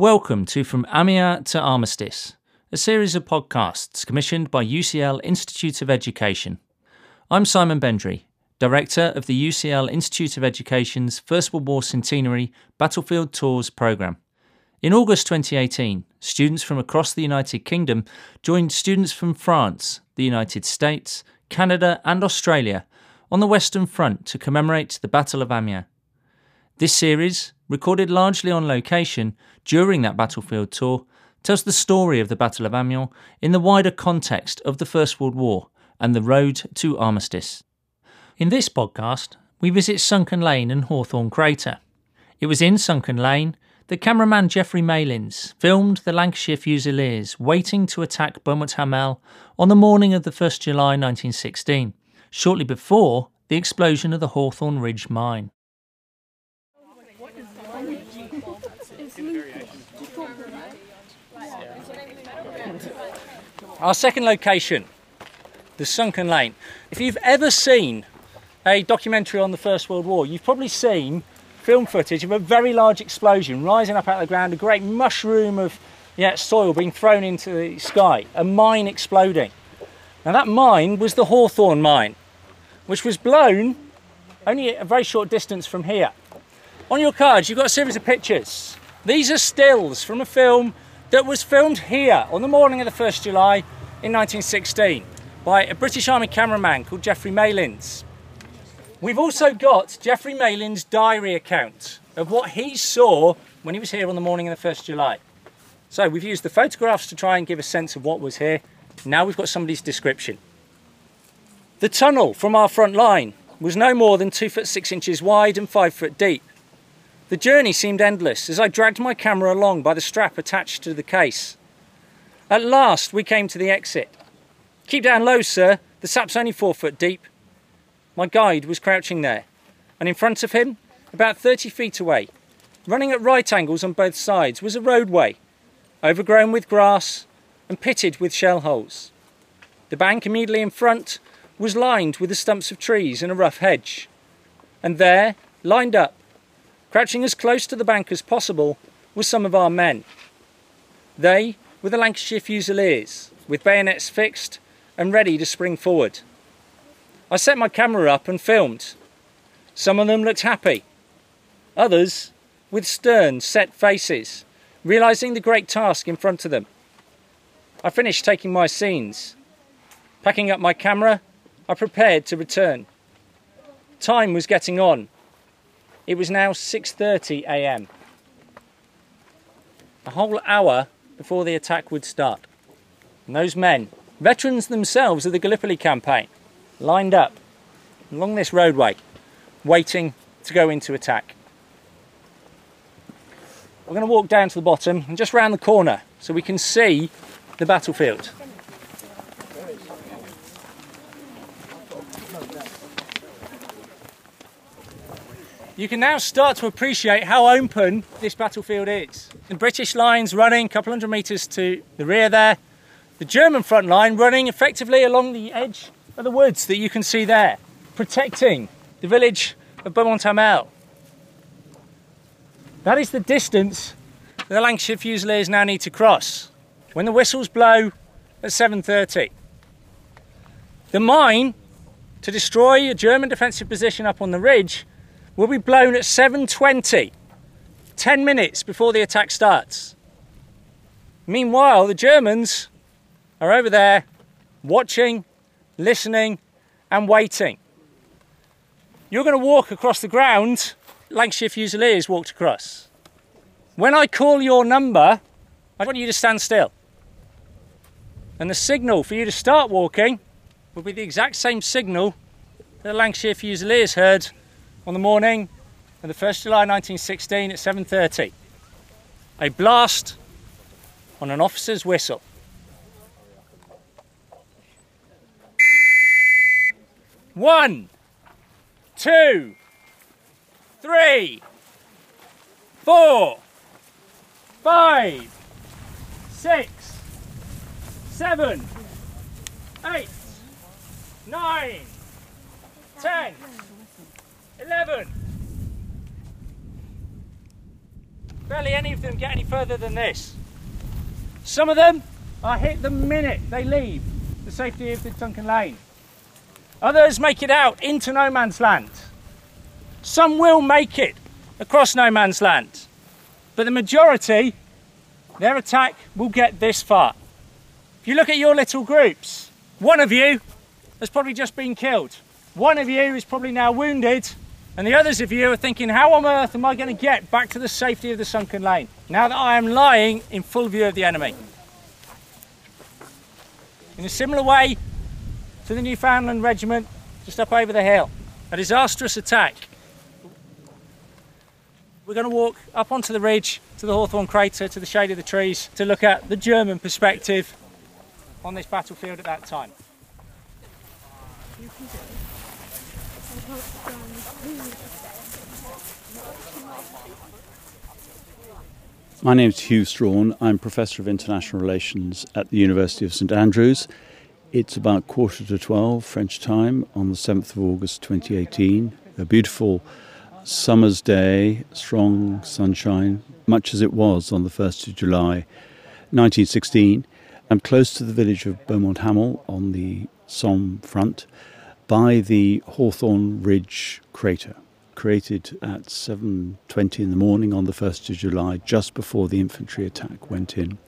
Welcome to From Amiens to Armistice, a series of podcasts commissioned by UCL Institute of Education. I'm Simon Bendry, Director of the UCL Institute of Education's First World War Centenary Battlefield Tours programme. In August 2018, students from across the United Kingdom joined students from France, the United States, Canada, and Australia on the Western Front to commemorate the Battle of Amiens. This series, recorded largely on location during that battlefield tour, tells the story of the Battle of Amiens in the wider context of the First World War and the road to armistice. In this podcast, we visit Sunken Lane and Hawthorn Crater. It was in Sunken Lane that cameraman Geoffrey Malins filmed the Lancashire Fusiliers waiting to attack Beaumont Hamel on the morning of the 1st July 1916, shortly before the explosion of the Hawthorn Ridge mine. Our second location, the Sunken Lane. If you've ever seen a documentary on the First World War, you've probably seen film footage of a very large explosion rising up out of the ground, a great mushroom of yeah, soil being thrown into the sky, a mine exploding. Now, that mine was the Hawthorn mine, which was blown only a very short distance from here. On your cards, you've got a series of pictures. These are stills from a film that was filmed here on the morning of the 1st July in 1916 by a British Army cameraman called Geoffrey Malins. We've also got Geoffrey Malins' diary account of what he saw when he was here on the morning of the 1st July. So we've used the photographs to try and give a sense of what was here. Now we've got somebody's description. The tunnel from our front line was no more than 2 foot 6 inches wide and 5 foot deep. The journey seemed endless as I dragged my camera along by the strap attached to the case. At last, we came to the exit. Keep down low, sir. The sap's only four foot deep. My guide was crouching there, and in front of him, about 30 feet away, running at right angles on both sides, was a roadway, overgrown with grass and pitted with shell holes. The bank immediately in front was lined with the stumps of trees and a rough hedge. And there, lined up, Crouching as close to the bank as possible were some of our men. They were the Lancashire Fusiliers, with bayonets fixed and ready to spring forward. I set my camera up and filmed. Some of them looked happy, others with stern, set faces, realizing the great task in front of them. I finished taking my scenes. Packing up my camera, I prepared to return. Time was getting on, it was now 6:30 a.m. A whole hour before the attack would start. And those men, veterans themselves of the Gallipoli campaign, lined up along this roadway, waiting to go into attack. We're going to walk down to the bottom and just round the corner so we can see the battlefield. You can now start to appreciate how open this battlefield is. The British lines running a couple hundred metres to the rear there, the German front line running effectively along the edge of the woods that you can see there, protecting the village of Beaumont Hamel. That is the distance the Lancashire Fusiliers now need to cross when the whistles blow at 7.30. The mine to destroy a German defensive position up on the ridge will be blown at 7.20, 10 minutes before the attack starts. Meanwhile, the Germans are over there watching, listening, and waiting. You're going to walk across the ground Lancashire Fusiliers walked across. When I call your number, I want you to stand still. And the signal for you to start walking will be the exact same signal that the Lancashire Fusiliers heard on the morning of the 1st July 1916 at 7.30. A blast on an officer's whistle. One, two, three, four, five, six, seven, eight, nine, ten. 11. Barely any of them get any further than this. Some of them are hit the minute they leave the safety of the Sunken Lane. Others make it out into no man's land. Some will make it across no man's land. But the majority, their attack will get this far. If you look at your little groups, one of you has probably just been killed. One of you is probably now wounded and the others of you are thinking, how on earth am I going to get back to the safety of the sunken lane now that I am lying in full view of the enemy? In a similar way to the Newfoundland Regiment just up over the hill, a disastrous attack. We're going to walk up onto the ridge to the Hawthorn crater, to the shade of the trees, to look at the German perspective on this battlefield at that time. My name is Hew Strachan. I'm Professor of International Relations at the University of St Andrews. It's about quarter to 12 French time on the 7th of August 2018. A beautiful summer's day, strong sunshine, much as it was on the 1st of July 1916. I'm close to the village of Beaumont Hamel on the Somme front by the Hawthorn Ridge crater created at 7.20 in the morning on the 1st of July, just before the infantry attack went in.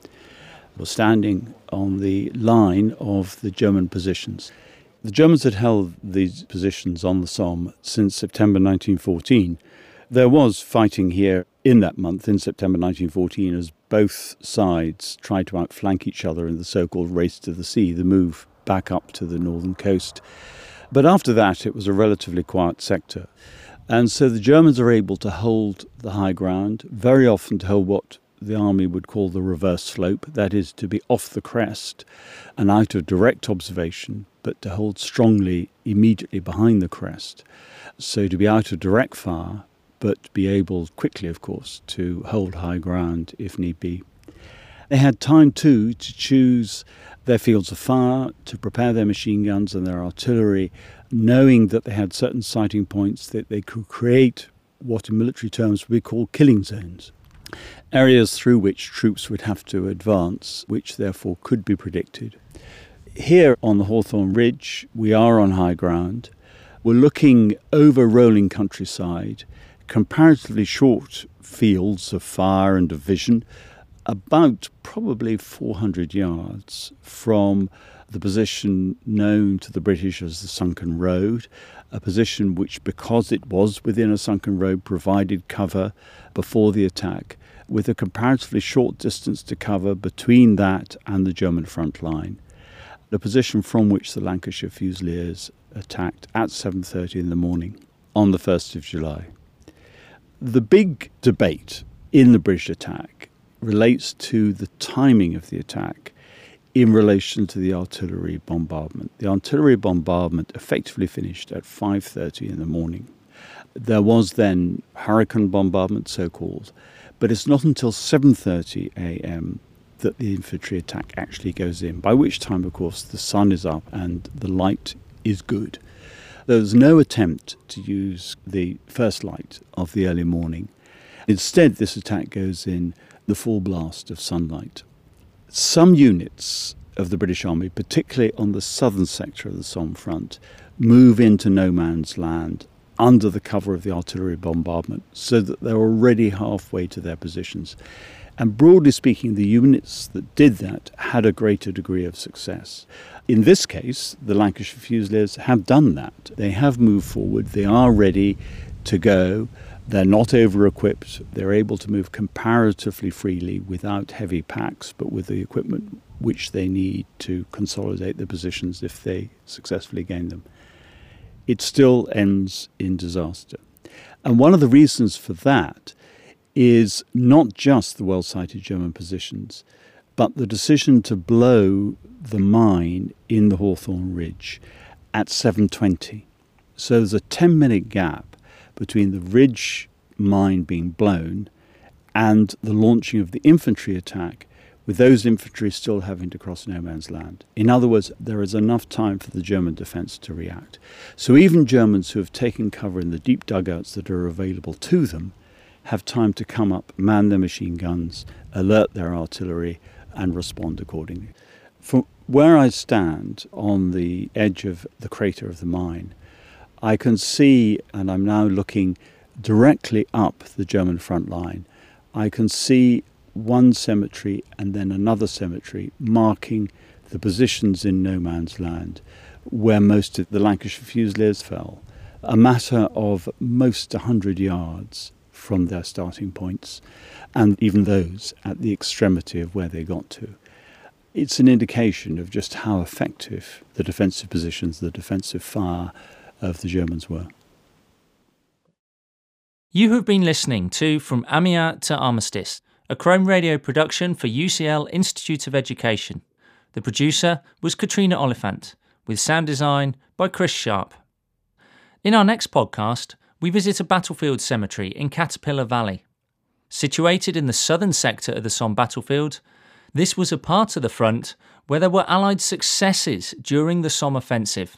Was standing on the line of the German positions. The Germans had held these positions on the Somme since September 1914. There was fighting here in that month, in September 1914, as both sides tried to outflank each other in the so called race to the sea, the move back up to the northern coast. But after that, it was a relatively quiet sector. And so the Germans are able to hold the high ground, very often to hold what the army would call the reverse slope, that is, to be off the crest and out of direct observation, but to hold strongly immediately behind the crest. So to be out of direct fire, but be able quickly, of course, to hold high ground if need be. They had time too to choose their fields of fire, to prepare their machine guns and their artillery knowing that they had certain sighting points that they could create what in military terms would be called killing zones. Areas through which troops would have to advance, which therefore could be predicted. Here on the Hawthorn Ridge, we are on high ground. We're looking over rolling countryside, comparatively short fields of fire and of vision, about probably 400 yards from the position known to the British as the Sunken Road, a position which, because it was within a sunken road, provided cover before the attack, with a comparatively short distance to cover between that and the German front line. The position from which the Lancashire Fusiliers attacked at 7:30 in the morning on the 1st of July. The big debate in the British attack relates to the timing of the attack in relation to the artillery bombardment. The artillery bombardment effectively finished at 5:30 in the morning. There was then hurricane bombardment so called, but it's not until 7:30 a.m. that the infantry attack actually goes in, by which time of course the sun is up and the light is good. There was no attempt to use the first light of the early morning. Instead, this attack goes in the full blast of sunlight some units of the British Army, particularly on the southern sector of the Somme front, move into no man's land under the cover of the artillery bombardment so that they're already halfway to their positions. And broadly speaking, the units that did that had a greater degree of success. In this case, the Lancashire Fusiliers have done that. They have moved forward, they are ready to go. They're not over equipped. They're able to move comparatively freely without heavy packs, but with the equipment which they need to consolidate their positions if they successfully gain them. It still ends in disaster. And one of the reasons for that is not just the well sighted German positions, but the decision to blow the mine in the Hawthorn Ridge at 720. So there's a 10 minute gap between the ridge mine being blown and the launching of the infantry attack, with those infantry still having to cross no man's land. In other words, there is enough time for the German defence to react. So even Germans who have taken cover in the deep dugouts that are available to them have time to come up, man their machine guns, alert their artillery, and respond accordingly. From where I stand on the edge of the crater of the mine, I can see, and I'm now looking directly up the German front line, I can see one cemetery and then another cemetery marking the positions in no man's land where most of the Lancashire Fusiliers fell. A matter of most 100 yards from their starting points, and even those at the extremity of where they got to. It's an indication of just how effective the defensive positions, the defensive fire of the Germans were. You have been listening to From Amiens to Armistice, a Chrome Radio production for UCL Institute of Education. The producer was Katrina Oliphant, with sound design by Chris Sharp. In our next podcast, we visit a battlefield cemetery in Caterpillar Valley. Situated in the southern sector of the Somme battlefield, this was a part of the front where there were Allied successes during the Somme offensive.